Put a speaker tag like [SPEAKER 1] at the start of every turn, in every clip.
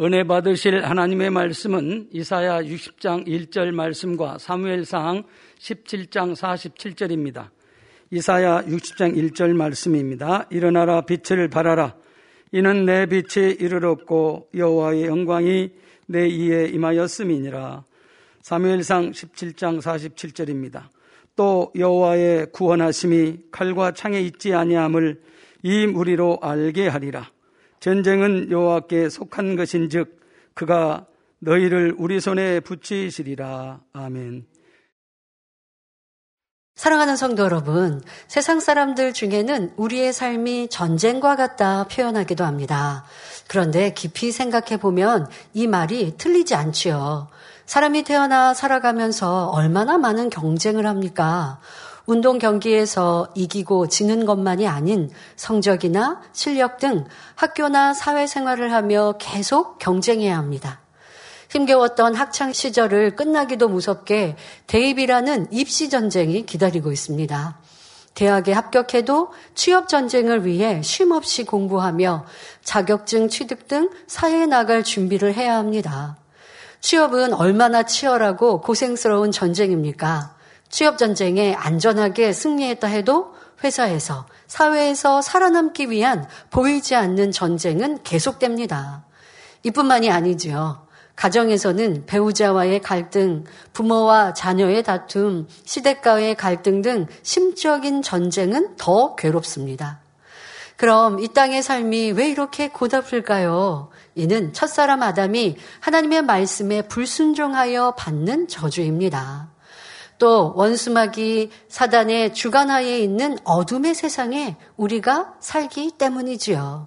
[SPEAKER 1] 은혜 받으실 하나님의 말씀은 이사야 60장 1절 말씀과 사무엘상 17장 47절입니다. 이사야 60장 1절 말씀입니다. 일어나라 빛을 발하라. 이는 내 빛이 이르렀고 여호와의 영광이 내 이에 임하였음이니라. 사무엘상 17장 47절입니다. 또 여호와의 구원하심이 칼과 창에 있지 아니함을 이 무리로 알게 하리라. 전쟁은 여호와께 속한 것인즉 그가 너희를 우리 손에 붙이시리라. 아멘.
[SPEAKER 2] 사랑하는 성도 여러분, 세상 사람들 중에는 우리의 삶이 전쟁과 같다 표현하기도 합니다. 그런데 깊이 생각해 보면 이 말이 틀리지 않지요. 사람이 태어나 살아가면서 얼마나 많은 경쟁을 합니까? 운동 경기에서 이기고 지는 것만이 아닌 성적이나 실력 등 학교나 사회생활을 하며 계속 경쟁해야 합니다. 힘겨웠던 학창 시절을 끝나기도 무섭게 대입이라는 입시 전쟁이 기다리고 있습니다. 대학에 합격해도 취업 전쟁을 위해 쉼없이 공부하며 자격증 취득 등 사회에 나갈 준비를 해야 합니다. 취업은 얼마나 치열하고 고생스러운 전쟁입니까? 취업 전쟁에 안전하게 승리했다 해도 회사에서, 사회에서 살아남기 위한 보이지 않는 전쟁은 계속됩니다. 이뿐만이 아니지요. 가정에서는 배우자와의 갈등, 부모와 자녀의 다툼, 시댁과의 갈등 등 심적인 전쟁은 더 괴롭습니다. 그럼 이 땅의 삶이 왜 이렇게 고달플까요? 이는 첫사람 아담이 하나님의 말씀에 불순종하여 받는 저주입니다. 또 원수마귀 사단의 주관하에 있는 어둠의 세상에 우리가 살기 때문이지요.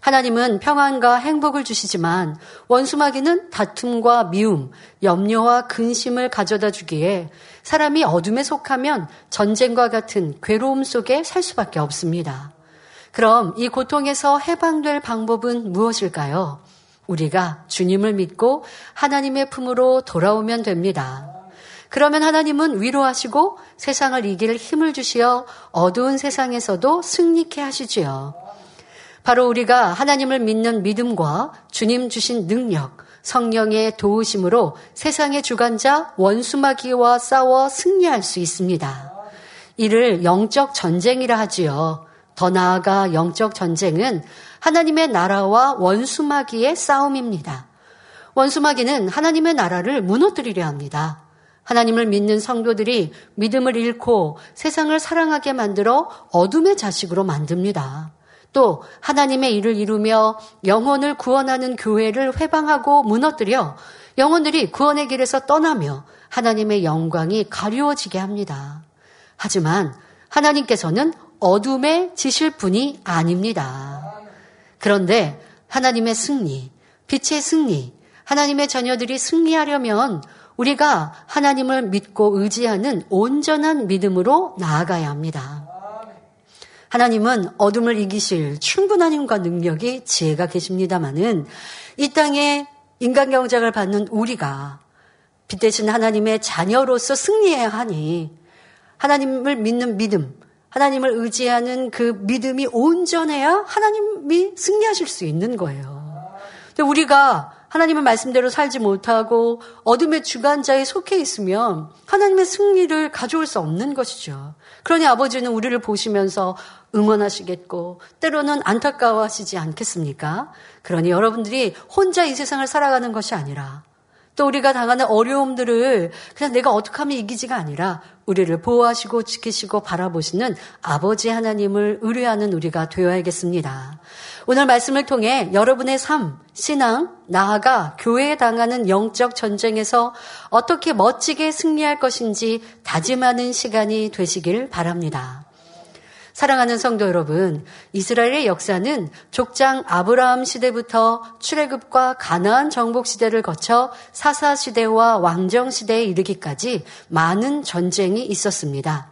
[SPEAKER 2] 하나님은 평안과 행복을 주시지만 원수마귀는 다툼과 미움, 염려와 근심을 가져다 주기에 사람이 어둠에 속하면 전쟁과 같은 괴로움 속에 살 수밖에 없습니다. 그럼 이 고통에서 해방될 방법은 무엇일까요? 우리가 주님을 믿고 하나님의 품으로 돌아오면 됩니다. 그러면 하나님은 위로하시고 세상을 이길 힘을 주시어 어두운 세상에서도 승리케 하시지요. 바로 우리가 하나님을 믿는 믿음과 주님 주신 능력, 성령의 도우심으로 세상의 주관자 원수마귀와 싸워 승리할 수 있습니다. 이를 영적 전쟁이라 하지요. 더 나아가 영적 전쟁은 하나님의 나라와 원수마귀의 싸움입니다. 원수마귀는 하나님의 나라를 무너뜨리려 합니다. 하나님을 믿는 성도들이 믿음을 잃고 세상을 사랑하게 만들어 어둠의 자식으로 만듭니다. 또 하나님의 일을 이루며 영혼을 구원하는 교회를 회방하고 무너뜨려 영혼들이 구원의 길에서 떠나며 하나님의 영광이 가리워지게 합니다. 하지만 하나님께서는 어둠에 지실 분이 아닙니다. 그런데 하나님의 승리, 빛의 승리, 하나님의 자녀들이 승리하려면 우리가 하나님을 믿고 의지하는 온전한 믿음으로 나아가야 합니다. 하나님은 어둠을 이기실 충분한 힘과 능력이 지혜가 계십니다마는 이 땅에 인간 경작을 받는 우리가 빛 대신 하나님의 자녀로서 승리해야 하니 하나님을 믿는 믿음, 하나님을 의지하는 그 믿음이 온전해야 하나님이 승리하실 수 있는 거예요. 우리가 하나님의 말씀대로 살지 못하고 어둠의 주관자에 속해 있으면 하나님의 승리를 가져올 수 없는 것이죠. 그러니 아버지는 우리를 보시면서 응원하시겠고 때로는 안타까워하시지 않겠습니까? 그러니 여러분들이 혼자 이 세상을 살아가는 것이 아니라 또 우리가 당하는 어려움들을 그냥 내가 어떻게 하면 이기지가 아니라 우리를 보호하시고 지키시고 바라보시는 아버지 하나님을 의뢰하는 우리가 되어야겠습니다. 오늘 말씀을 통해 여러분의 삶, 신앙, 나아가 교회에 당하는 영적 전쟁에서 어떻게 멋지게 승리할 것인지 다짐하는 시간이 되시길 바랍니다. 사랑하는 성도 여러분, 이스라엘의 역사는 족장 아브라함 시대부터 출애굽과 가나안 정복 시대를 거쳐 사사 시대와 왕정 시대에 이르기까지 많은 전쟁이 있었습니다.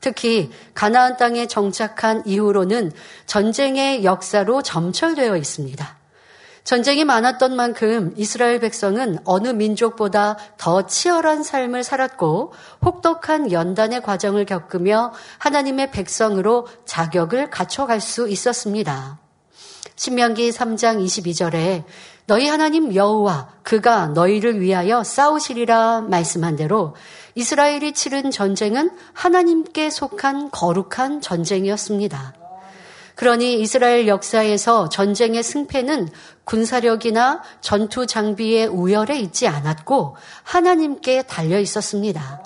[SPEAKER 2] 특히 가나안 땅에 정착한 이후로는 전쟁의 역사로 점철되어 있습니다. 전쟁이 많았던 만큼 이스라엘 백성은 어느 민족보다 더 치열한 삶을 살았고 혹독한 연단의 과정을 겪으며 하나님의 백성으로 자격을 갖춰갈 수 있었습니다. 신명기 3장 22절에 너희 하나님 여호와 그가 너희를 위하여 싸우시리라 말씀한 대로 이스라엘이 치른 전쟁은 하나님께 속한 거룩한 전쟁이었습니다. 그러니 이스라엘 역사에서 전쟁의 승패는 군사력이나 전투 장비의 우열에 있지 않았고 하나님께 달려 있었습니다.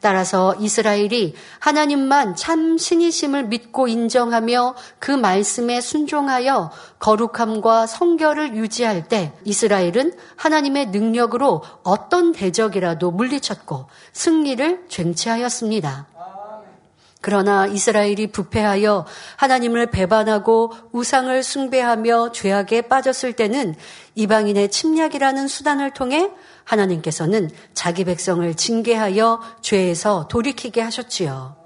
[SPEAKER 2] 따라서 이스라엘이 하나님만 참 신이심을 믿고 인정하며 그 말씀에 순종하여 거룩함과 성결을 유지할 때 이스라엘은 하나님의 능력으로 어떤 대적이라도 물리쳤고 승리를 쟁취하였습니다. 그러나 이스라엘이 부패하여 하나님을 배반하고 우상을 숭배하며 죄악에 빠졌을 때는 이방인의 침략이라는 수단을 통해 하나님께서는 자기 백성을 징계하여 죄에서 돌이키게 하셨지요.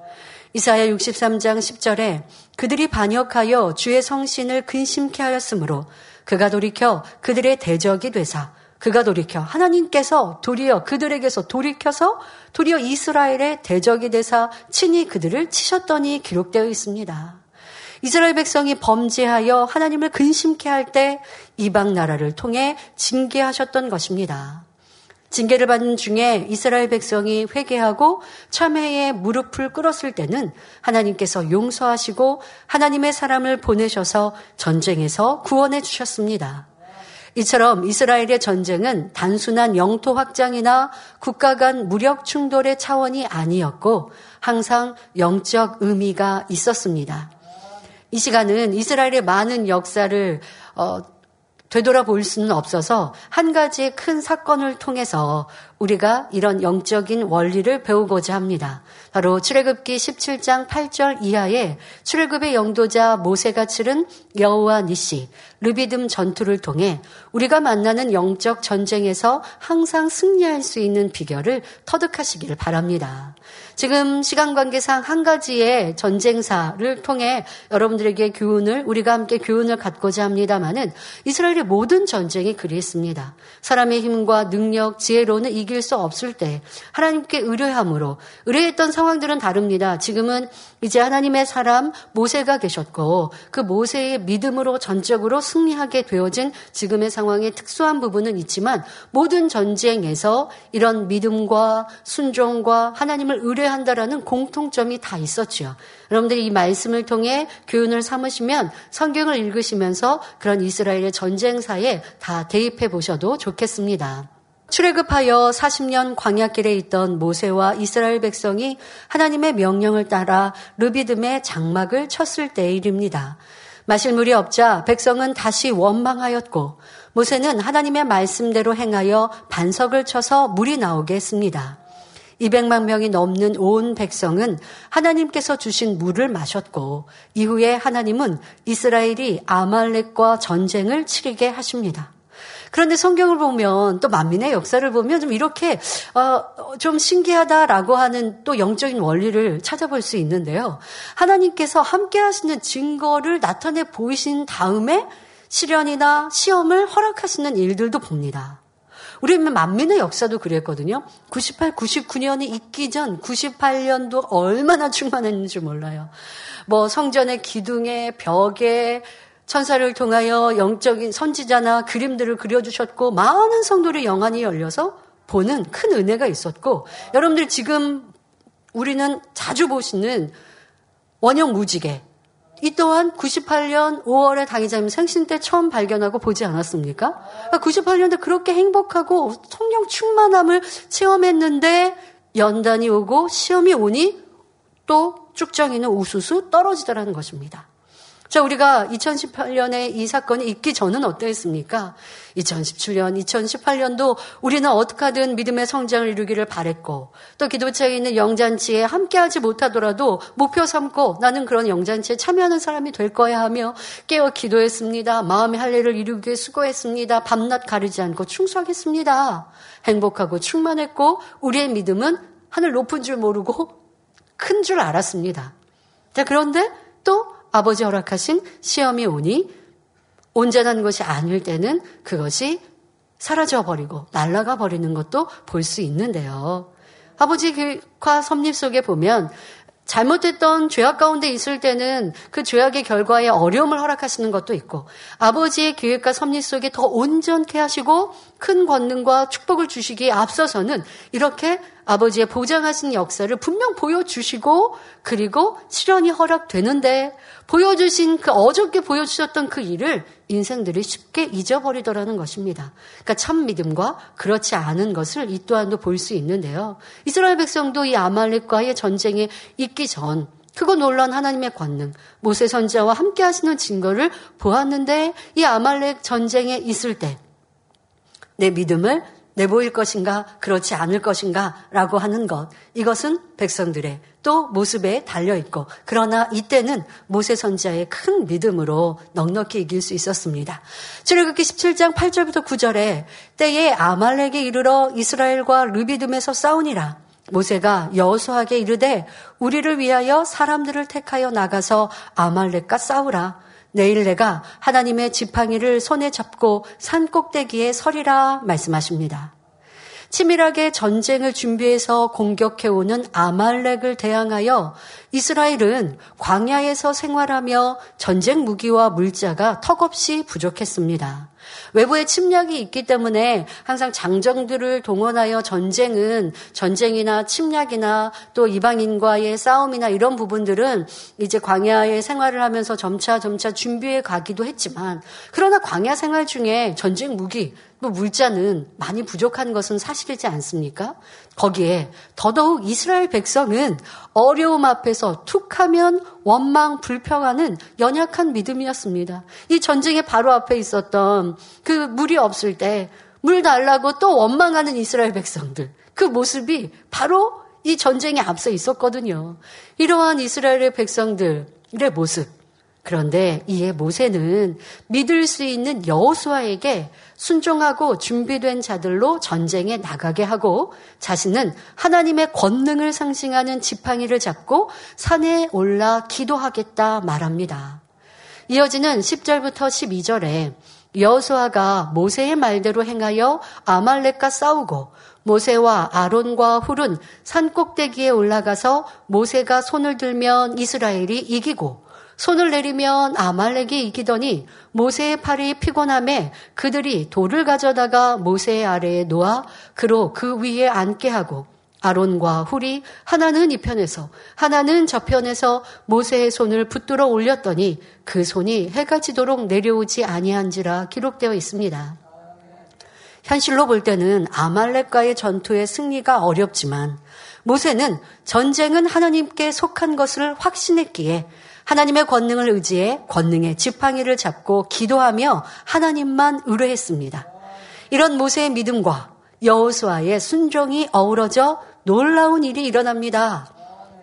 [SPEAKER 2] 이사야 63장 10절에 그들이 반역하여 주의 성신을 근심케 하였으므로 그가 돌이켜 그들의 대적이 되사 그가 돌이켜 하나님께서 도리어 그들에게서 돌이켜서 도리어 이스라엘의 대적이 되사 친히 그들을 치셨더니 기록되어 있습니다. 이스라엘 백성이 범죄하여 하나님을 근심케 할 때 이방 나라를 통해 징계하셨던 것입니다. 징계를 받는 중에 이스라엘 백성이 회개하고 참회에 무릎을 꿇었을 때는 하나님께서 용서하시고 하나님의 사람을 보내셔서 전쟁에서 구원해 주셨습니다. 이처럼 이스라엘의 전쟁은 단순한 영토 확장이나 국가 간 무력 충돌의 차원이 아니었고 항상 영적 의미가 있었습니다. 이 시간은 이스라엘의 많은 역사를 어, 되돌아볼 수는 없어서 한 가지 큰 사건을 통해서 우리가 이런 영적인 원리를 배우고자 합니다. 바로 출애굽기 17장 8절 이하에 출애굽의 영도자 모세가 치른 여호와 니시 르비듬 전투를 통해 우리가 만나는 영적 전쟁에서 항상 승리할 수 있는 비결을 터득하시기를 바랍니다. 지금 시간 관계상 한 가지의 전쟁사를 통해 여러분들에게 교훈을 우리가 함께 교훈을 갖고자 합니다만은 이스라엘의 모든 전쟁이 그리했습니다. 사람의 힘과 능력, 지혜로는 이길 수 없을 때 하나님께 의뢰함으로 의뢰했던 상황들은 다릅니다. 지금은 이제 하나님의 사람 모세가 계셨고 그 모세의 믿음으로 전적으로 승리하게 되어진 지금의 상황의 특수한 부분은 있지만 모든 전쟁에서 이런 믿음과 순종과 하나님을 의뢰한다라는 공통점이 다 있었지요. 여러분들이 이 말씀을 통해 교훈을 삼으시면 성경을 읽으시면서 그런 이스라엘의 전쟁사에 다 대입해 보셔도 좋겠습니다. 출애굽하여 40년 광야길에 있던 모세와 이스라엘 백성이 하나님의 명령을 따라 르비듬의 장막을 쳤을 때의 일입니다. 마실 물이 없자 백성은 다시 원망하였고 모세는 하나님의 말씀대로 행하여 반석을 쳐서 물이 나오게 했습니다. 200만 명이 넘는 온 백성은 하나님께서 주신 물을 마셨고 이후에 하나님은 이스라엘이 아말렉과 전쟁을 치르게 하십니다. 그런데 성경을 보면 또 만민의 역사를 보면 좀 이렇게 어, 좀 신기하다라고 하는 또 영적인 원리를 찾아볼 수 있는데요. 하나님께서 함께 하시는 증거를 나타내 보이신 다음에 시련이나 시험을 허락하시는 일들도 봅니다. 우리 만민의 역사도 그랬거든요. 98, 99년이 있기 전 98년도 얼마나 충만했는지 몰라요. 뭐 성전의 기둥에 벽에 천사를 통하여 영적인 선지자나 그림들을 그려주셨고 많은 성도의 영안이 열려서 보는 큰 은혜가 있었고 여러분들 지금 우리는 자주 보시는 원형 무지개 이 또한 98년 5월에 당의자님 생신 때 처음 발견하고 보지 않았습니까? 98년대 그러니까 그렇게 행복하고 성령 충만함을 체험했는데 연단이 오고 시험이 오니 또 쭉정이는 우수수 떨어지더라는 것입니다. 자, 우리가 2018년에 이 사건이 있기 전은 어떠했습니까? 2017년, 2018년도 우리는 어떻게든 믿음의 성장을 이루기를 바랬고, 또 기도체에 있는 영잔치에 함께하지 못하더라도 목표 삼고 나는 그런 영잔치에 참여하는 사람이 될 거야 하며 깨어 기도했습니다. 마음의 할례를 이루기 위해 수고했습니다. 밤낮 가리지 않고 충성했습니다. 행복하고 충만했고, 우리의 믿음은 하늘 높은 줄 모르고 큰 줄 알았습니다. 자, 그런데 또 아버지 허락하신 시험이 오니 온전한 것이 아닐 때는 그것이 사라져 버리고 날아가 버리는 것도 볼 수 있는데요. 아버지 과 섭립 속에 보면 잘못했던 죄악 가운데 있을 때는 그 죄악의 결과에 어려움을 허락하시는 것도 있고 아버지의 계획과 섭리 속에 더 온전케 하시고 큰 권능과 축복을 주시기에 앞서서는 이렇게 아버지의 보장하신 역사를 분명 보여주시고 그리고 실현이 허락되는데 보여주신 그 어저께 보여주셨던 그 일을 인생들이 쉽게 잊어버리더라는 것입니다. 그러니까 참 믿음과 그렇지 않은 것을 이 또한도 볼 수 있는데요. 이스라엘 백성도 이 아말렉과의 전쟁에 있기 전 크고 놀란 하나님의 권능, 모세 선자와 함께 하시는 증거를 보았는데 이 아말렉 전쟁에 있을 때 내 믿음을 내보일 것인가 그렇지 않을 것인가 라고 하는 것. 이것은 백성들의 또 모습에 달려 있고 그러나 이때는 모세 선지자의 큰 믿음으로 넉넉히 이길 수 있었습니다. 출애굽기 17장 8절부터 9절에 때에 아말렉에 이르러 이스라엘과 르비듬에서 싸우니라. 모세가 여호수아에게 이르되 우리를 위하여 사람들을 택하여 나가서 아말렉과 싸우라 내일 내가 하나님의 지팡이를 손에 잡고 산 꼭대기에 서리라 말씀하십니다. 치밀하게 전쟁을 준비해서 공격해오는 아말렉을 대항하여 이스라엘은 광야에서 생활하며 전쟁 무기와 물자가 턱없이 부족했습니다. 외부의 침략이 있기 때문에 항상 장정들을 동원하여 전쟁은 전쟁이나 침략이나 또 이방인과의 싸움이나 이런 부분들은 이제 광야의 생활을 하면서 점차 점차 준비해 가기도 했지만 그러나 광야 생활 중에 전쟁 무기 또 물자는 많이 부족한 것은 사실이지 않습니까? 거기에 더더욱 이스라엘 백성은 어려움 앞에서 툭하면 원망 불평하는 연약한 믿음이었습니다. 이 전쟁의 바로 앞에 있었던 그 물이 없을 때 물 달라고 또 원망하는 이스라엘 백성들. 그 모습이 바로 이 전쟁에 앞서 있었거든요. 이러한 이스라엘의 백성들의 모습. 그런데 이에 모세는 믿을 수 있는 여호수아에게 순종하고 준비된 자들로 전쟁에 나가게 하고 자신은 하나님의 권능을 상징하는 지팡이를 잡고 산에 올라 기도하겠다 말합니다. 이어지는 10절부터 12절에 여호수아가 모세의 말대로 행하여 아말렉과 싸우고 모세와 아론과 훌은 산 꼭대기에 올라가서 모세가 손을 들면 이스라엘이 이기고 손을 내리면 아말렉이 이기더니 모세의 팔이 피곤함에 그들이 돌을 가져다가 모세의 아래에 놓아 그로 그 위에 앉게 하고 아론과 훌이 하나는 이 편에서 하나는 저 편에서 모세의 손을 붙들어 올렸더니 그 손이 해가 지도록 내려오지 아니한지라 기록되어 있습니다. 현실로 볼 때는 아말렉과의 전투의 승리가 어렵지만 모세는 전쟁은 하나님께 속한 것을 확신했기에 하나님의 권능을 의지해 권능의 지팡이를 잡고 기도하며 하나님만 의뢰했습니다. 이런 모세의 믿음과 여호수아의 순종이 어우러져 놀라운 일이 일어납니다.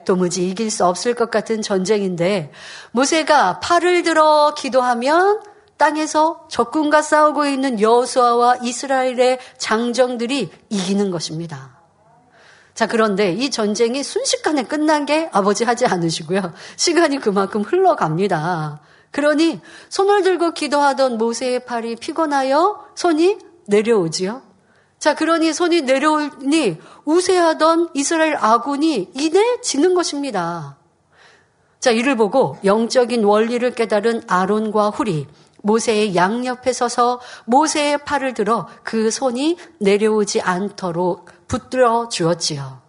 [SPEAKER 2] 도무지 이길 수 없을 것 같은 전쟁인데 모세가 팔을 들어 기도하면 땅에서 적군과 싸우고 있는 여호수아와 이스라엘의 장정들이 이기는 것입니다. 자, 그런데 이 전쟁이 순식간에 끝난 게 아버지 하지 않으시고요. 시간이 그만큼 흘러갑니다. 그러니 손을 들고 기도하던 모세의 팔이 피곤하여 손이 내려오지요. 자, 그러니 손이 내려오니 우세하던 이스라엘 아군이 이내 지는 것입니다. 자, 이를 보고 영적인 원리를 깨달은 아론과 훌이 모세의 양옆에 서서 모세의 팔을 들어 그 손이 내려오지 않도록 붙들어 주었지요.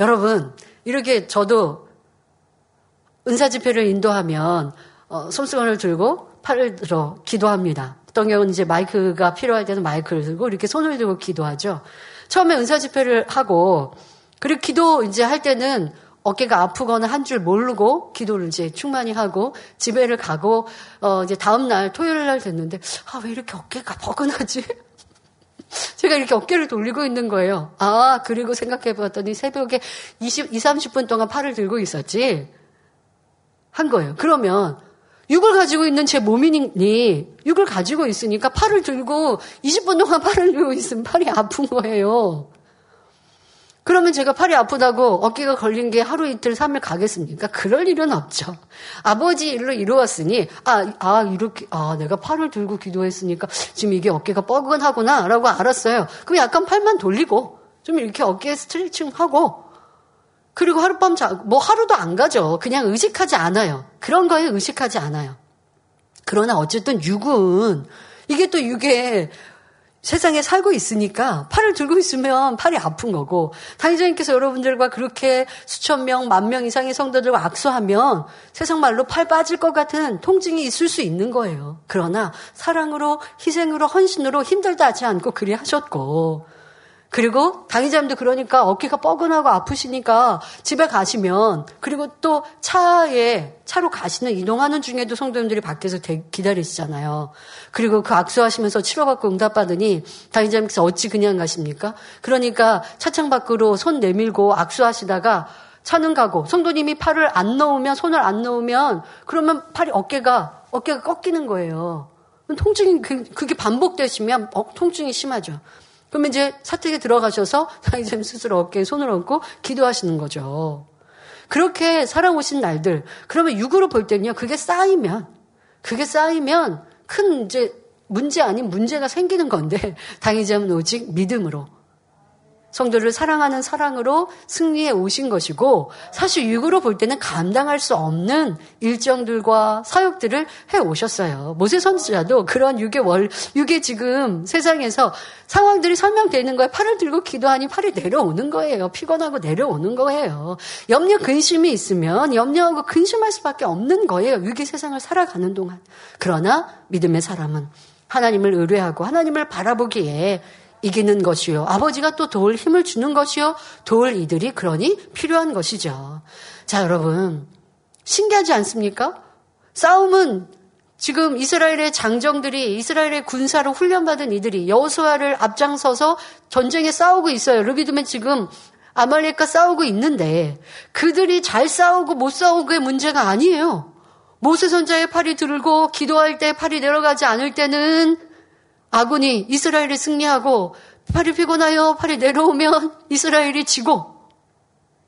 [SPEAKER 2] 여러분, 이렇게 저도 은사 집회를 인도하면 어, 손수건을 들고 팔을 들어 기도합니다. 어떤 경우는 이제 마이크가 필요할 때는 마이크를 들고 이렇게 손을 들고 기도하죠. 처음에 은사 집회를 하고 그리고 기도 이제 할 때는 어깨가 아프거나 한 줄 모르고 기도를 이제 충만히 하고 집에를 가고 어 이제 다음 날 토요일 날 됐는데 아 왜 이렇게 어깨가 버근하지? 제가 이렇게 어깨를 돌리고 있는 거예요. 아, 그리고 생각해 봤더니 새벽에 20, 2, 30분 동안 팔을 들고 있었지. 한 거예요. 그러면 육을 가지고 있는 제 몸이니 육을 가지고 있으니까 팔을 들고 20분 동안 팔을 들고 있으면 팔이 아픈 거예요. 그러면 제가 팔이 아프다고 어깨가 걸린 게 하루 이틀 삼일 가겠습니까? 그럴 일은 없죠. 아버지 일로 이루었으니 아, 아 이렇게 아 내가 팔을 들고 기도했으니까 지금 이게 어깨가 뻐근하구나라고 알았어요. 그럼 약간 팔만 돌리고 좀 이렇게 어깨 스트레칭 하고 그리고 하룻밤 자, 뭐 하루도 안 가죠. 그냥 의식하지 않아요. 그런 거에 의식하지 않아요. 그러나 어쨌든 육은 이게 또 육에 세상에 살고 있으니까 팔을 들고 있으면 팔이 아픈 거고 당의자님께서 여러분들과 그렇게 수천 명, 만 명 이상의 성도들과 악수하면 세상 말로 팔 빠질 것 같은 통증이 있을 수 있는 거예요. 그러나 사랑으로 희생으로 헌신으로 힘들다 하지 않고 그리 하셨고 그리고 당의자님도 그러니까 어깨가 뻐근하고 아프시니까 집에 가시면 그리고 또 차에 차로 가시는 이동하는 중에도 성도님들이 밖에서 기다리시잖아요. 그리고 그 악수하시면서 치료받고 응답받으니 당의자님께서 어찌 그냥 가십니까? 그러니까 차창 밖으로 손 내밀고 악수하시다가 차는 가고 성도님이 팔을 안 넣으면 손을 안 넣으면 그러면 팔이 어깨가 어깨가 꺾이는 거예요. 통증이 그, 그게 반복되시면 어, 통증이 심하죠. 그러면 이제 사택에 들어가셔서 사이쌤 스스로 어깨에 손을 얹고 기도하시는 거죠. 그렇게 살아오신 날들. 그러면 육으로 볼 때는요, 그게 쌓이면, 그게 쌓이면 큰 이제 문제 아닌 문제가 생기는 건데, 당의자는 오직 믿음으로, 성도를 사랑하는 사랑으로 승리해 오신 것이고 사실 육으로 볼 때는 감당할 수 없는 일정들과 사역들을 해 오셨어요. 모세 선지자도 그런 육의 월 육의 지금 세상에서 상황들이 설명되는 거에 팔을 들고 기도하니 팔이 내려오는 거예요. 피곤하고 내려오는 거예요. 염려 근심이 있으면 염려하고 근심할 수밖에 없는 거예요. 육의 세상을 살아가는 동안. 그러나 믿음의 사람은 하나님을 의뢰하고 하나님을 바라보기에 이기는 것이요. 아버지가 또 도울 힘을 주는 것이요. 도울 이들이 그러니 필요한 것이죠. 자, 여러분. 신기하지 않습니까? 싸움은 지금 이스라엘의 장정들이 이스라엘의 군사로 훈련받은 이들이 여호수아를 앞장서서 전쟁에 싸우고 있어요. 르비드면 지금 아말렉과 싸우고 있는데 그들이 잘 싸우고 못 싸우고의 문제가 아니에요. 모세 선자의 팔이 들고 기도할 때 팔이 내려가지 않을 때는 아군이 이스라엘이 승리하고 팔이 피곤하여 팔이 내려오면 이스라엘이 지고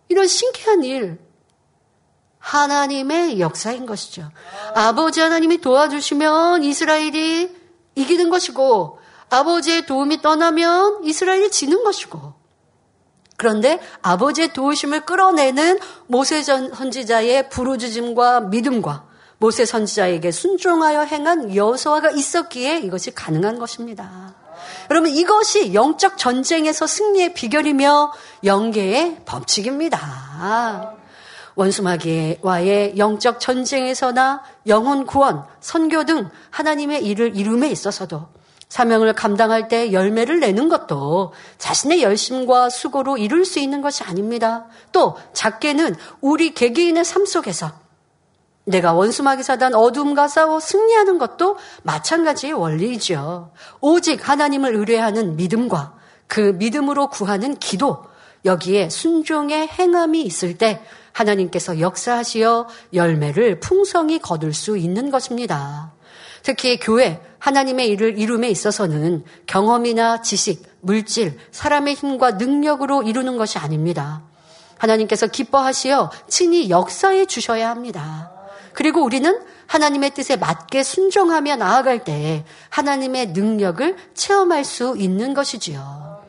[SPEAKER 2] 이런 신기한 일 하나님의 역사인 것이죠. 아버지 하나님이 도와주시면 이스라엘이 이기는 것이고 아버지의 도움이 떠나면 이스라엘이 지는 것이고 그런데 아버지의 도우심을 끌어내는 모세 선지자의 부르짖음과 믿음과 모세 선지자에게 순종하여 행한 여호수아가 있었기에 이것이 가능한 것입니다. 여러분 이것이 영적 전쟁에서 승리의 비결이며 영계의 법칙입니다. 원수마귀와의 영적 전쟁에서나 영혼 구원, 선교 등 하나님의 일을 이룸에 있어서도 사명을 감당할 때 열매를 내는 것도 자신의 열심과 수고로 이룰 수 있는 것이 아닙니다. 또 작게는 우리 개개인의 삶 속에서 내가 원수마귀 사단 어둠과 싸워 승리하는 것도 마찬가지의 원리이죠. 오직 하나님을 의뢰하는 믿음과 그 믿음으로 구하는 기도, 여기에 순종의 행함이 있을 때 하나님께서 역사하시어 열매를 풍성히 거둘 수 있는 것입니다. 특히 교회, 하나님의 일을 이룸에 있어서는 경험이나 지식, 물질, 사람의 힘과 능력으로 이루는 것이 아닙니다. 하나님께서 기뻐하시어 친히 역사해 주셔야 합니다. 그리고 우리는 하나님의 뜻에 맞게 순종하며 나아갈 때 하나님의 능력을 체험할 수 있는 것이지요.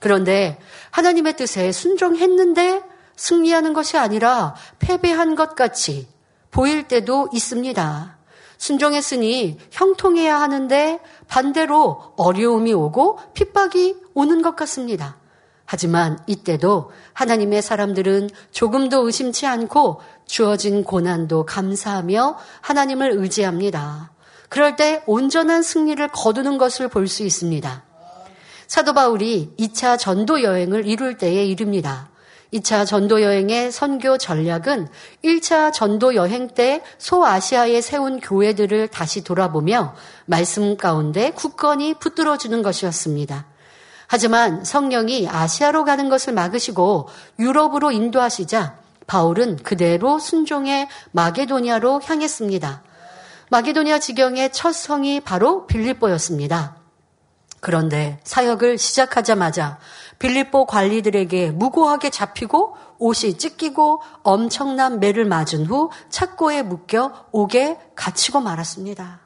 [SPEAKER 2] 그런데 하나님의 뜻에 순종했는데 승리하는 것이 아니라 패배한 것 같이 보일 때도 있습니다. 순종했으니 형통해야 하는데 반대로 어려움이 오고 핍박이 오는 것 같습니다. 하지만 이때도 하나님의 사람들은 조금도 의심치 않고 주어진 고난도 감사하며 하나님을 의지합니다. 그럴 때 온전한 승리를 거두는 것을 볼 수 있습니다. 사도 바울이 2차 전도 여행을 이룰 때에 이릅니다. 2차 전도 여행의 선교 전략은 1차 전도 여행 때 소아시아에 세운 교회들을 다시 돌아보며 말씀 가운데 굳건히 붙들어 주는 것이었습니다. 하지만 성령이 아시아로 가는 것을 막으시고 유럽으로 인도하시자 바울은 그대로 순종해 마게도니아로 향했습니다. 마게도니아 지경의 첫 성이 바로 빌립보였습니다. 그런데 사역을 시작하자마자 빌립보 관리들에게 무고하게 잡히고 옷이 찢기고 엄청난 매를 맞은 후 착고에 묶여 옥에 갇히고 말았습니다.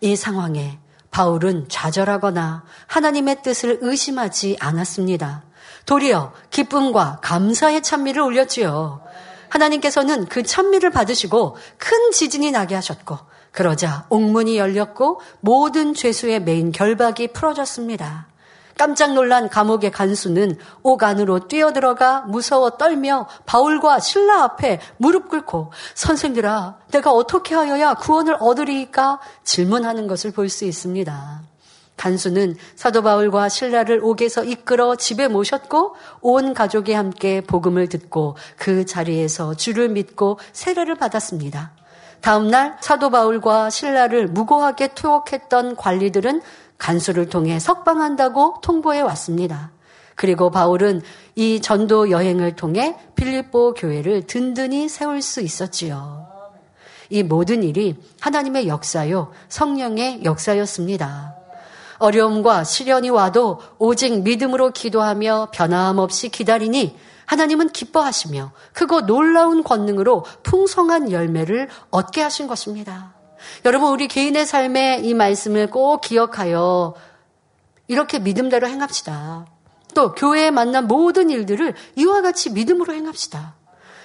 [SPEAKER 2] 이 상황에 바울은 좌절하거나 하나님의 뜻을 의심하지 않았습니다. 도리어 기쁨과 감사의 찬미를 올렸지요. 하나님께서는 그 찬미를 받으시고 큰 지진이 나게 하셨고 그러자 옥문이 열렸고 모든 죄수의 메인 결박이 풀어졌습니다. 깜짝 놀란 감옥의 간수는 옥 안으로 뛰어들어가 무서워 떨며 바울과 신라 앞에 무릎 꿇고 선생들아 내가 어떻게 하여야 구원을 얻으리까 질문하는 것을 볼 수 있습니다. 간수는 사도 바울과 신라를 옥에서 이끌어 집에 모셨고 온 가족이 함께 복음을 듣고 그 자리에서 주를 믿고 세례를 받았습니다. 다음날 사도 바울과 신라를 무고하게 투옥했던 관리들은 간수를 통해 석방한다고 통보해 왔습니다. 그리고 바울은 이 전도 여행을 통해 빌립보 교회를 든든히 세울 수 있었지요. 이 모든 일이 하나님의 역사요, 성령의 역사였습니다. 어려움과 시련이 와도 오직 믿음으로 기도하며 변함없이 기다리니 하나님은 기뻐하시며 크고 놀라운 권능으로 풍성한 열매를 얻게 하신 것입니다. 여러분, 우리 개인의 삶에 이 말씀을 꼭 기억하여 이렇게 믿음대로 행합시다. 또 교회에 만난 모든 일들을 이와 같이 믿음으로 행합시다.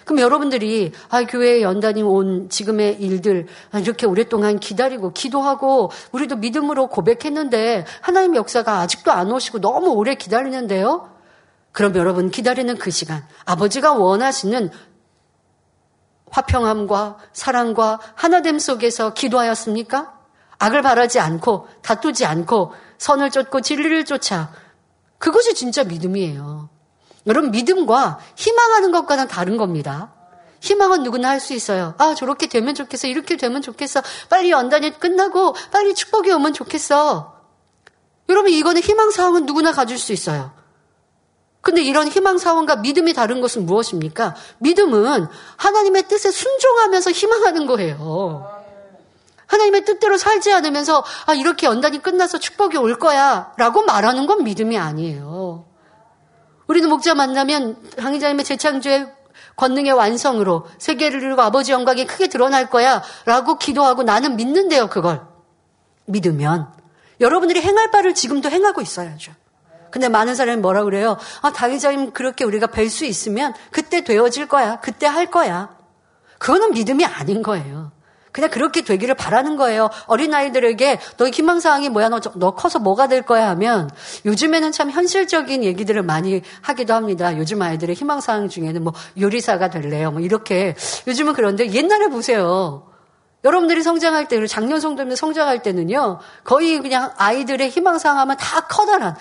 [SPEAKER 2] 그럼 여러분들이 아 교회 연단이 온 지금의 일들 이렇게 오랫동안 기다리고 기도하고 우리도 믿음으로 고백했는데 하나님 역사가 아직도 안 오시고 너무 오래 기다리는데요. 그럼 여러분 기다리는 그 시간 아버지가 원하시는 화평함과 사랑과 하나됨 속에서 기도하였습니까? 악을 바라지 않고 다투지 않고 선을 쫓고 진리를 쫓아 그것이 진짜 믿음이에요. 여러분 믿음과 희망하는 것과는 다른 겁니다. 희망은 누구나 할 수 있어요. 아 저렇게 되면 좋겠어. 이렇게 되면 좋겠어. 빨리 연단이 끝나고 빨리 축복이 오면 좋겠어. 여러분 이거는 희망 사항은 누구나 가질 수 있어요. 근데 이런 희망 사원과 믿음이 다른 것은 무엇입니까? 믿음은 하나님의 뜻에 순종하면서 희망하는 거예요. 하나님의 뜻대로 살지 않으면서 아 이렇게 연단이 끝나서 축복이 올 거야라고 말하는 건 믿음이 아니에요. 우리는 목자 만나면 강의자님의 재창조의 권능의 완성으로 세계를 이루고 아버지 영광이 크게 드러날 거야 라고 기도하고 나는 믿는데요 그걸 믿으면 여러분들이 행할 바를 지금도 행하고 있어야죠. 근데 많은 사람이 뭐라 그래요? 아, 당의자님 그렇게 우리가 뵐 수 있으면 그때 되어질 거야. 그때 할 거야. 그거는 믿음이 아닌 거예요. 그냥 그렇게 되기를 바라는 거예요. 어린아이들에게 너희 희망사항이 뭐야? 너, 너 커서 뭐가 될 거야? 하면 요즘에는 참 현실적인 얘기들을 많이 하기도 합니다. 요즘 아이들의 희망사항 중에는 뭐 요리사가 될래요? 뭐 이렇게. 요즘은 그런데 옛날에 보세요. 여러분들이 성장할 때, 작년 성도님 성장할 때는요, 거의 그냥 아이들의 희망사항 하면 다 커다란,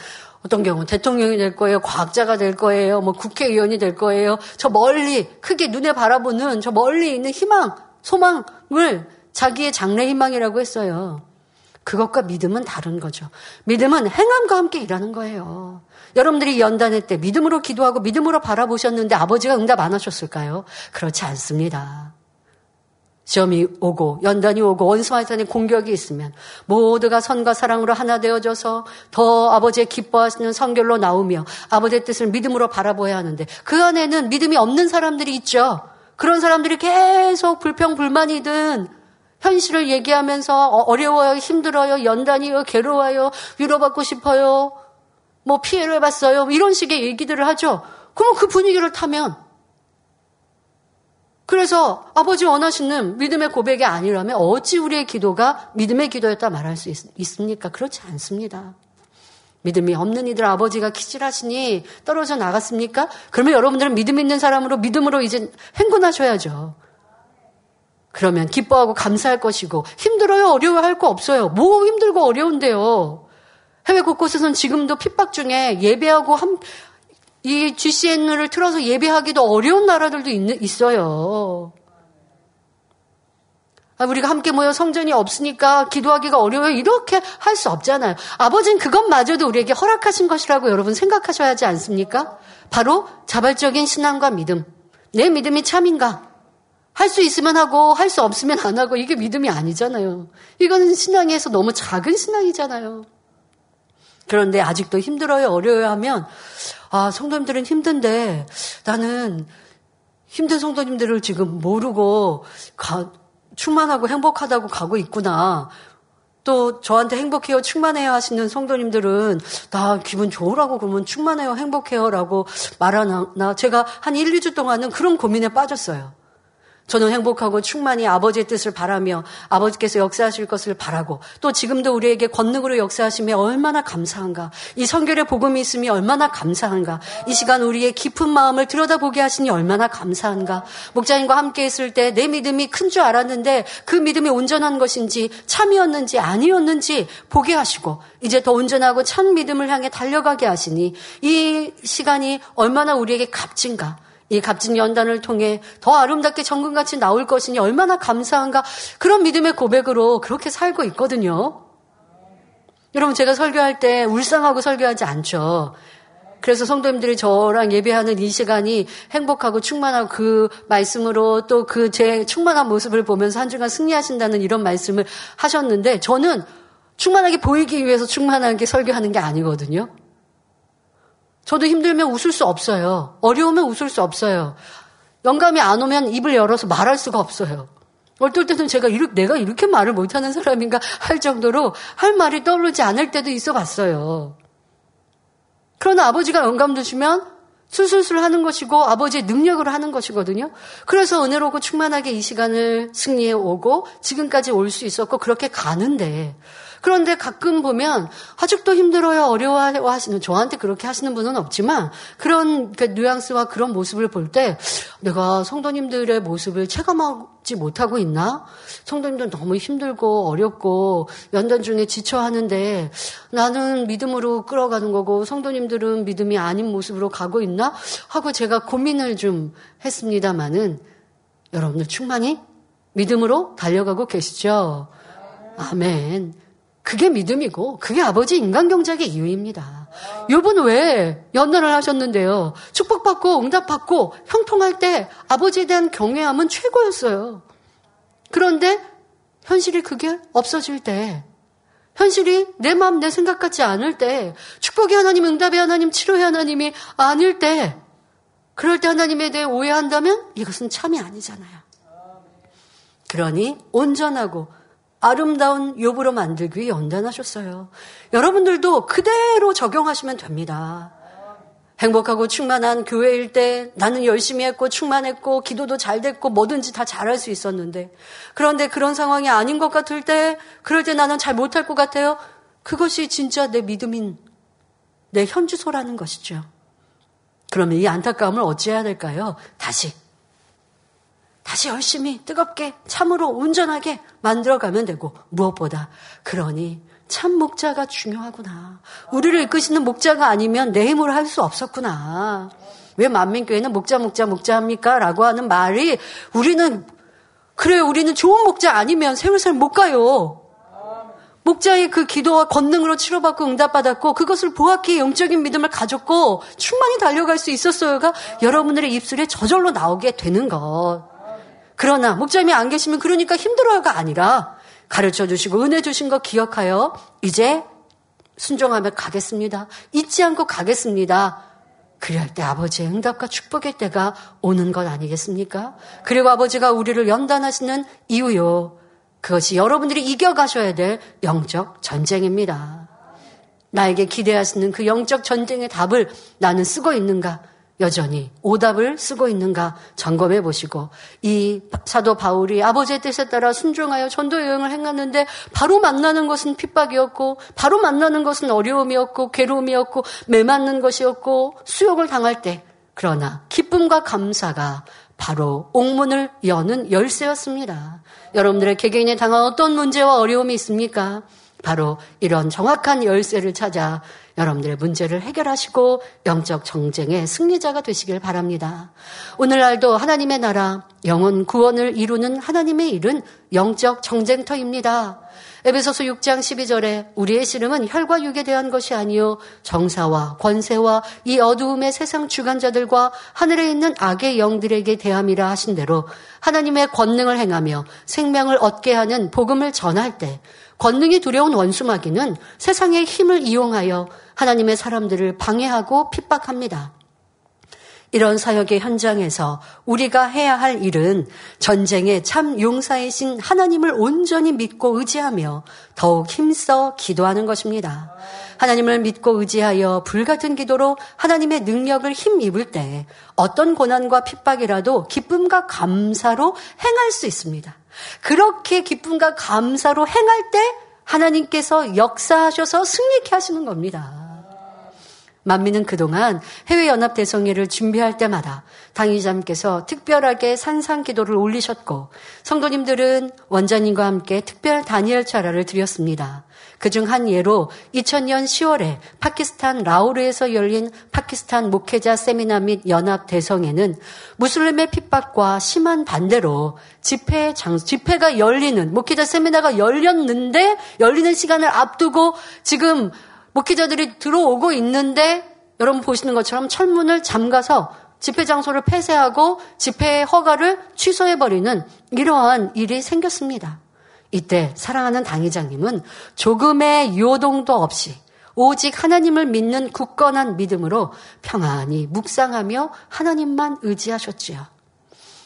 [SPEAKER 2] 어떤 경우는 대통령이 될 거예요, 과학자가 될 거예요, 뭐 국회의원이 될 거예요. 저 멀리 크게 눈에 바라보는 저 멀리 있는 희망, 소망을 자기의 장래 희망이라고 했어요. 그것과 믿음은 다른 거죠. 믿음은 행함과 함께 일하는 거예요. 여러분들이 연단회 때 믿음으로 기도하고 믿음으로 바라보셨는데 아버지가 응답 안 하셨을까요? 그렇지 않습니다. 시험이 오고 연단이 오고 원수마이탄의 공격이 있으면 모두가 선과 사랑으로 하나 되어져서 더 아버지의 기뻐하시는 성결로 나오며 아버지의 뜻을 믿음으로 바라보아야 하는데 그 안에는 믿음이 없는 사람들이 있죠. 그런 사람들이 계속 불평 불만이든 현실을 얘기하면서 어, 어려워요, 힘들어요, 연단이요, 괴로워요, 위로받고 싶어요, 뭐 피해를 봤어요, 이런 식의 얘기들을 하죠. 그러면 그 분위기를 타면 그래서 아버지 원하시는 믿음의 고백이 아니라면 어찌 우리의 기도가 믿음의 기도였다 말할 수 있, 습니까 그렇지 않습니다. 믿음이 없는 이들 아버지가 키질하시니 떨어져 나갔습니까? 그러면 여러분들은 믿음 있는 사람으로 믿음으로 이제 행군하셔야죠. 그러면 기뻐하고 감사할 것이고 힘들어요 어려워할 거 없어요. 뭐 힘들고 어려운데요. 해외 곳곳에서는 지금도 핍박 중에 예배하고 함, 이 GCN을 틀어서 예배하기도 어려운 나라들도 있, 있어요. 아, 우리가 함께 모여 성전이 없으니까 기도하기가 어려워요. 이렇게 할 수 없잖아요. 아버지는 그것마저도 우리에게 허락하신 것이라고 여러분 생각하셔야 하지 않습니까? 바로 자발적인 신앙과 믿음. 내 믿음이 참인가? 할 수 있으면 하고 할 수 없으면 안 하고 이게 믿음이 아니잖아요. 이거는 신앙에서 너무 작은 신앙이잖아요. 그런데 아직도 힘들어요, 어려워요 하면 아, 성도님들은 힘든데 나는 힘든 성도님들을 지금 모르고 가, 충만하고 행복하다고 가고 있구나. 또 저한테 행복해요, 충만해요 하시는 성도님들은 나 기분 좋으라고 그러면 충만해요, 행복해요라고 말하나 제가 한 1, 2주 동안은 그런 고민에 빠졌어요. 저는 행복하고 충만히 아버지의 뜻을 바라며 아버지께서 역사하실 것을 바라고 또 지금도 우리에게 권능으로 역사하시며 얼마나 감사한가. 이 성결의 복음이 있음이 얼마나 감사한가. 이 시간 우리의 깊은 마음을 들여다보게 하시니 얼마나 감사한가. 목자님과 함께 있을 때 내 믿음이 큰 줄 알았는데 그 믿음이 온전한 것인지 참이었는지 아니었는지 보게 하시고 이제 더 온전하고 참 믿음을 향해 달려가게 하시니 이 시간이 얼마나 우리에게 값진가. 이 값진 연단을 통해 더 아름답게 정금같이 나올 것이니 얼마나 감사한가 그런 믿음의 고백으로 그렇게 살고 있거든요. 여러분 제가 설교할 때 울상하고 설교하지 않죠. 그래서 성도님들이 저랑 예배하는 이 시간이 행복하고 충만하고 그 말씀으로 또 그 제 충만한 모습을 보면서 한 주간 승리하신다는 이런 말씀을 하셨는데 저는 충만하게 보이기 위해서 충만하게 설교하는 게 아니거든요. 저도 힘들면 웃을 수 없어요. 어려우면 웃을 수 없어요. 영감이 안 오면 입을 열어서 말할 수가 없어요. 어떨 때는 제가 이렇게, 내가 이렇게 말을 못하는 사람인가 할 정도로 할 말이 떠오르지 않을 때도 있어 봤어요. 그러나 아버지가 영감도 주면 술술술 하는 것이고 아버지의 능력으로 하는 것이거든요. 그래서 은혜로고 충만하게 이 시간을 승리해 오고 지금까지 올 수 있었고 그렇게 가는데 그런데 가끔 보면 아직도 힘들어요, 어려워하시는 저한테 그렇게 하시는 분은 없지만 그런 그 뉘앙스와 그런 모습을 볼 때 내가 성도님들의 모습을 체감하지 못하고 있나? 성도님들 너무 힘들고 어렵고 연단 중에 지쳐 하는데 나는 믿음으로 끌어가는 거고 성도님들은 믿음이 아닌 모습으로 가고 있나? 하고 제가 고민을 좀 했습니다마는 여러분들 충만히 믿음으로 달려가고 계시죠? 아멘. 그게 믿음이고 그게 아버지 인간경작의 이유입니다. 요분 왜 연단을 하셨는데요. 축복받고 응답받고 형통할 때 아버지에 대한 경외함은 최고였어요. 그런데 현실이 그게 없어질 때 현실이 내 마음 내 생각 같지 않을 때 축복의 하나님 응답의 하나님 치료의 하나님이 아닐 때 그럴 때 하나님에 대해 오해한다면 이것은 참이 아니잖아요. 그러니 온전하고 아름다운 욥으로 만들기 위해 연단하셨어요. 여러분들도 그대로 적용하시면 됩니다. 행복하고 충만한 교회일 때 나는 열심히 했고 충만했고 기도도 잘 됐고 뭐든지 다 잘할 수 있었는데 그런데 그런 상황이 아닌 것 같을 때 그럴 때 나는 잘 못할 것 같아요. 그것이 진짜 내 믿음인 내 현주소라는 것이죠. 그러면 이 안타까움을 어찌해야 될까요? 다시 다시 열심히 뜨겁게 참으로 온전하게 만들어가면 되고 무엇보다 그러니 참 목자가 중요하구나. 우리를 이끄시는 목자가 아니면 내 힘으로 할 수 없었구나. 왜 만민교회는 목자 목자 목자 합니까? 라고 하는 말이 우리는 그래 우리는 좋은 목자 아니면 세월살 못 가요. 목자의 그 기도와 권능으로 치료받고 응답받았고 그것을 보았기에 영적인 믿음을 가졌고 충만히 달려갈 수 있었어요가 여러분들의 입술에 저절로 나오게 되는 것. 그러나 목자님이 안 계시면 그러니까 힘들어요가 아니라 가르쳐 주시고 은혜 주신 거 기억하여 이제 순종하며 가겠습니다. 잊지 않고 가겠습니다. 그럴 때 아버지의 응답과 축복의 때가 오는 것 아니겠습니까? 그리고 아버지가 우리를 연단하시는 이유요. 그것이 여러분들이 이겨가셔야 될 영적 전쟁입니다. 나에게 기대하시는 그 영적 전쟁의 답을 나는 쓰고 있는가? 여전히 오답을 쓰고 있는가 점검해 보시고 이 사도 바울이 아버지의 뜻에 따라 순종하여 전도 여행을 행했는데 바로 만나는 것은 핍박이었고 바로 만나는 것은 어려움이었고 괴로움이었고 매맞는 것이었고 수욕을 당할 때 그러나 기쁨과 감사가 바로 옥문을 여는 열쇠였습니다. 여러분들의 개개인에 당한 어떤 문제와 어려움이 있습니까? 바로 이런 정확한 열쇠를 찾아 여러분들의 문제를 해결하시고 영적 정쟁의 승리자가 되시길 바랍니다. 오늘날도 하나님의 나라, 영혼 구원을 이루는 하나님의 일은 영적 정쟁터입니다. 에베소서 6장 12절에 우리의 씨름은 혈과 육에 대한 것이 아니요 정사와 권세와 이 어두움의 세상 주관자들과 하늘에 있는 악의 영들에게 대함이라 하신 대로 하나님의 권능을 행하며 생명을 얻게 하는 복음을 전할 때 권능이 두려운 원수마귀는 세상의 힘을 이용하여 하나님의 사람들을 방해하고 핍박합니다. 이런 사역의 현장에서 우리가 해야 할 일은 전쟁의 참 용사이신 하나님을 온전히 믿고 의지하며 더욱 힘써 기도하는 것입니다. 하나님을 믿고 의지하여 불같은 기도로 하나님의 능력을 힘입을 때 어떤 고난과 핍박이라도 기쁨과 감사로 행할 수 있습니다. 그렇게 기쁨과 감사로 행할 때 하나님께서 역사하셔서 승리케 하시는 겁니다. 만민은 그동안 해외연합 대성회를 준비할 때마다 당의자님께서 특별하게 산상 기도를 올리셨고 성도님들은 원장님과 함께 특별 다니엘 차라를 드렸습니다. 그중 한 예로 2000년 10월에 파키스탄 라우르에서 열린 파키스탄 목회자 세미나 및 연합 대성회는 무슬림의 핍박과 심한 반대로 집회 장 집회가 열리는 목회자 세미나가 열렸는데 열리는 시간을 앞두고 지금 목회자들이 들어오고 있는데 여러분 보시는 것처럼 철문을 잠가서 집회 장소를 폐쇄하고 집회 허가를 취소해버리는 이러한 일이 생겼습니다. 이때 사랑하는 당회장님은 조금의 요동도 없이 오직 하나님을 믿는 굳건한 믿음으로 평안히 묵상하며 하나님만 의지하셨지요.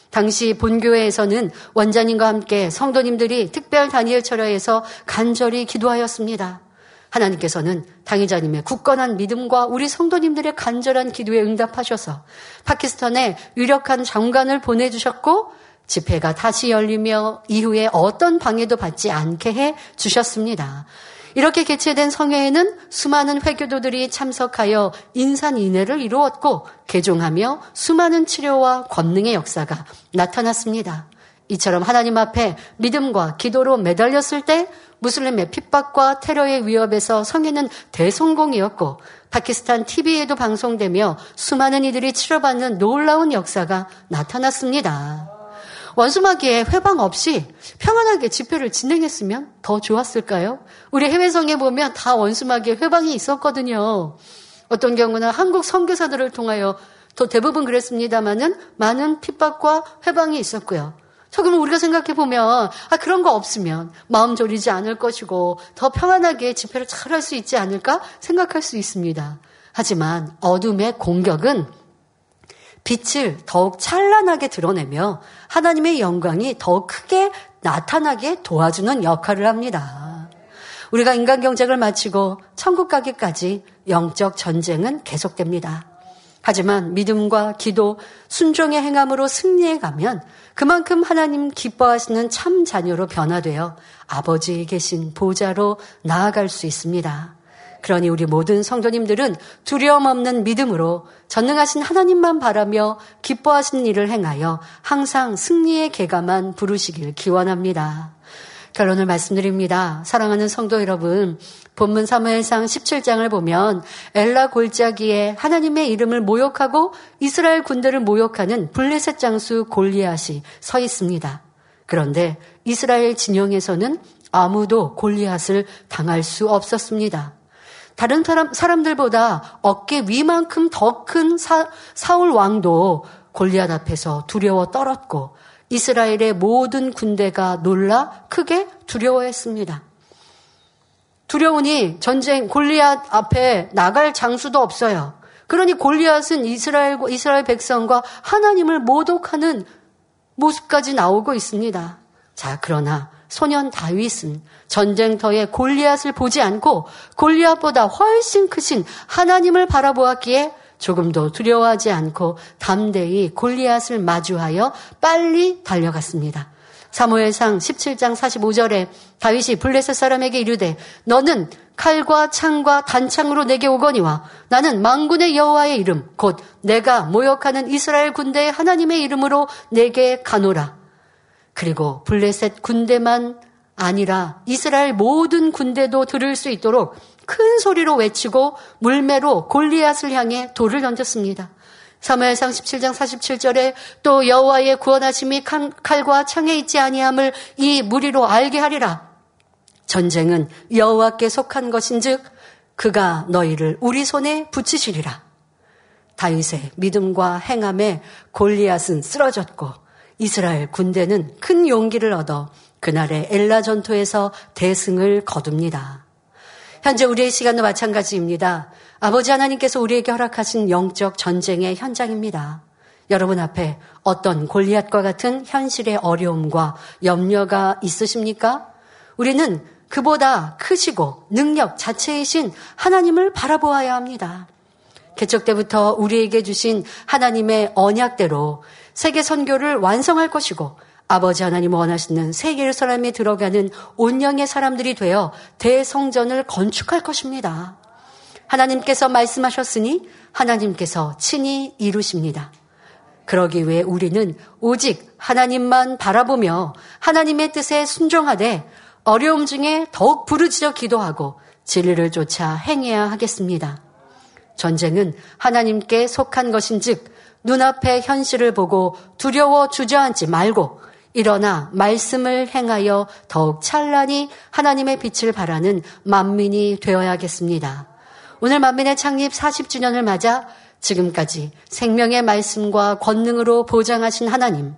[SPEAKER 2] 당시 본교회에서는 원자님과 함께 성도님들이 특별 다니엘 철야에서 간절히 기도하였습니다. 하나님께서는 당의자님의 굳건한 믿음과 우리 성도님들의 간절한 기도에 응답하셔서 파키스탄에 유력한 장관을 보내주셨고 집회가 다시 열리며 이후에 어떤 방해도 받지 않게 해 주셨습니다. 이렇게 개최된 성회에는 수많은 회교도들이 참석하여 인산인해를 이루었고 개종하며 수많은 치료와 권능의 역사가 나타났습니다. 이처럼 하나님 앞에 믿음과 기도로 매달렸을 때 무슬림의 핍박과 테러의 위협에서 성회는 대성공이었고 파키스탄 TV에도 방송되며 수많은 이들이 치료받는 놀라운 역사가 나타났습니다. 원수마귀에 회방 없이 평안하게 집회를 진행했으면 더 좋았을까요? 우리 해외성에 보면 다 원수마귀에 회방이 있었거든요. 어떤 경우는 한국 선교사들을 통하여 또 대부분 그랬습니다마는 많은 핍박과 회방이 있었고요. 조금 우리가 생각해 보면 아 그런 거 없으면 마음 졸이지 않을 것이고 더 평안하게 집회를 잘 할 수 있지 않을까 생각할 수 있습니다. 하지만 어둠의 공격은 빛을 더욱 찬란하게 드러내며 하나님의 영광이 더 크게 나타나게 도와주는 역할을 합니다. 우리가 인간 경쟁을 마치고 천국 가기까지 영적 전쟁은 계속됩니다. 하지만 믿음과 기도, 순종의 행함으로 승리해 가면 그만큼 하나님 기뻐하시는 참 자녀로 변화되어 아버지에 계신 보좌로 나아갈 수 있습니다. 그러니 우리 모든 성도님들은 두려움 없는 믿음으로 전능하신 하나님만 바라며 기뻐하시는 일을 행하여 항상 승리의 개가만 부르시길 기원합니다. 결론을 말씀드립니다. 사랑하는 성도 여러분, 본문 사무엘상 17장을 보면 엘라 골짜기에 하나님의 이름을 모욕하고 이스라엘 군대를 모욕하는 블레셋 장수 골리앗이 서 있습니다. 그런데 이스라엘 진영에서는 아무도 골리앗을 당할 수 없었습니다. 다른 사람, 사람들보다 어깨 위만큼 더 큰 사울 왕도 골리앗 앞에서 두려워 떨었고 이스라엘의 모든 군대가 놀라 크게 두려워했습니다. 두려우니 전쟁 골리앗 앞에 나갈 장수도 없어요. 그러니 골리앗은 이스라엘과 이스라엘 백성과 하나님을 모독하는 모습까지 나오고 있습니다. 자, 그러나 소년 다윗은 전쟁터에 골리앗을 보지 않고 골리앗보다 훨씬 크신 하나님을 바라보았기에 조금도 두려워하지 않고 담대히 골리앗을 마주하여 빨리 달려갔습니다. 사무엘상 17장 45절에 다윗이 블레셋 사람에게 이르되 너는 칼과 창과 단창으로 내게 오거니와 나는 망군의 여호와의 이름 곧 내가 모욕하는 이스라엘 군대의 하나님의 이름으로 내게 가노라. 그리고 블레셋 군대만 아니라 이스라엘 모든 군대도 들을 수 있도록 큰 소리로 외치고 물매로 골리앗을 향해 돌을 던졌습니다. 사무엘상 17장 47절에 또 여호와의 구원하심이 칼과 창에 있지 아니함을 이 무리로 알게 하리라. 전쟁은 여호와께 속한 것인즉 그가 너희를 우리 손에 붙이시리라. 다윗의 믿음과 행함에 골리앗은 쓰러졌고 이스라엘 군대는 큰 용기를 얻어 그날의 엘라 전투에서 대승을 거둡니다. 현재 우리의 시간도 마찬가지입니다. 아버지 하나님께서 우리에게 허락하신 영적 전쟁의 현장입니다. 여러분 앞에 어떤 골리앗과 같은 현실의 어려움과 염려가 있으십니까? 우리는 그보다 크시고 능력 자체이신 하나님을 바라보아야 합니다. 개척 때부터 우리에게 주신 하나님의 언약대로 세계 선교를 완성할 것이고 아버지 하나님 원하시는 세계 사람이 들어가는 온영의 사람들이 되어 대성전을 건축할 것입니다. 하나님께서 말씀하셨으니 하나님께서 친히 이루십니다. 그러기 위해 우리는 오직 하나님만 바라보며 하나님의 뜻에 순종하되 어려움 중에 더욱 부르짖어 기도하고 진리를 쫓아 행해야 하겠습니다. 전쟁은 하나님께 속한 것인즉 눈앞의 현실을 보고 두려워 주저앉지 말고 일어나 말씀을 행하여 더욱 찬란히 하나님의 빛을 발하는 만민이 되어야겠습니다. 오늘 만민의 창립 40주년을 맞아 지금까지 생명의 말씀과 권능으로 보장하신 하나님,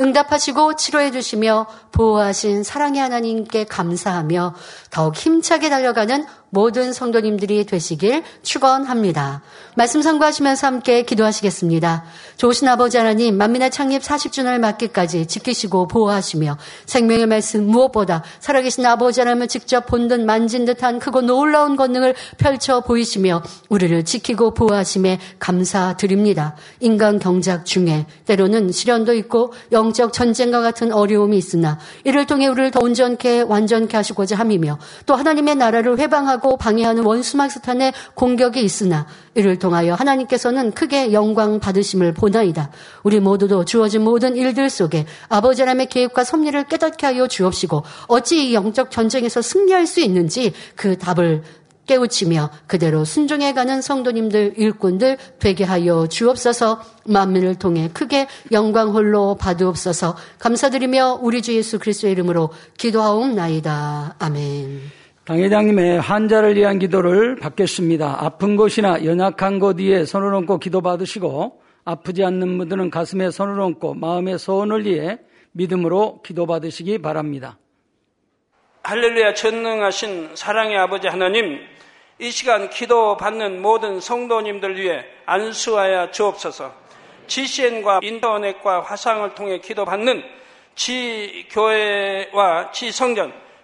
[SPEAKER 2] 응답하시고 치료해 주시며 보호하신 사랑의 하나님께 감사하며 더욱 힘차게 달려가는 모든 성도님들이 되시길 축원합니다. 말씀 상고하시면서 함께 기도하시겠습니다. 좋으신 아버지 하나님 만민의 창립 40주년을 맞기까지 지키시고 보호하시며 생명의 말씀 무엇보다 살아계신 아버지 하나님을 직접 본 듯 만진 듯한 크고 놀라운 권능을 펼쳐 보이시며 우리를 지키고 보호하심에 감사드립니다. 인간 경작 중에 때로는 시련도 있고 영적 전쟁과 같은 어려움이 있으나 이를 통해 우리를 더 온전케 완전케 하시고자 함이며 또 하나님의 나라를 회방하고 하고 방해하는 원수막 스탄의 공격이 있으나 이를 통하여 하나님께서는 크게 영광 받으심을 보나이다. 우리 모두도 주어진 모든 일들 속에 아버지 하나님의 계획과 섭리를 깨닫게 하여 주옵시고 어찌 이 영적 전쟁에서 승리할 수 있는지 그 답을 깨우치며 그대로 순종해가는 성도님들 일꾼들 되게 하여 주옵소서 만민을 통해 크게 영광 홀로 받으옵소서 감사드리며 우리 주 예수 그리스도의 이름으로 기도하옵나이다. 아멘.
[SPEAKER 1] 당회장님의 환자를 위한 기도를 받겠습니다. 아픈 곳이나 연약한 곳 위에 손을 얹고 기도 받으시고 아프지 않는 분들은 가슴에 손을 얹고 마음의 소원을 위해 믿음으로 기도 받으시기 바랍니다.
[SPEAKER 3] 할렐루야 전능하신 사랑의 아버지 하나님 이 시간 기도 받는 모든 성도님들 위해 안수하여 주옵소서 GCN과 인터넷과 화상을 통해 기도 받는 지교회와 지성전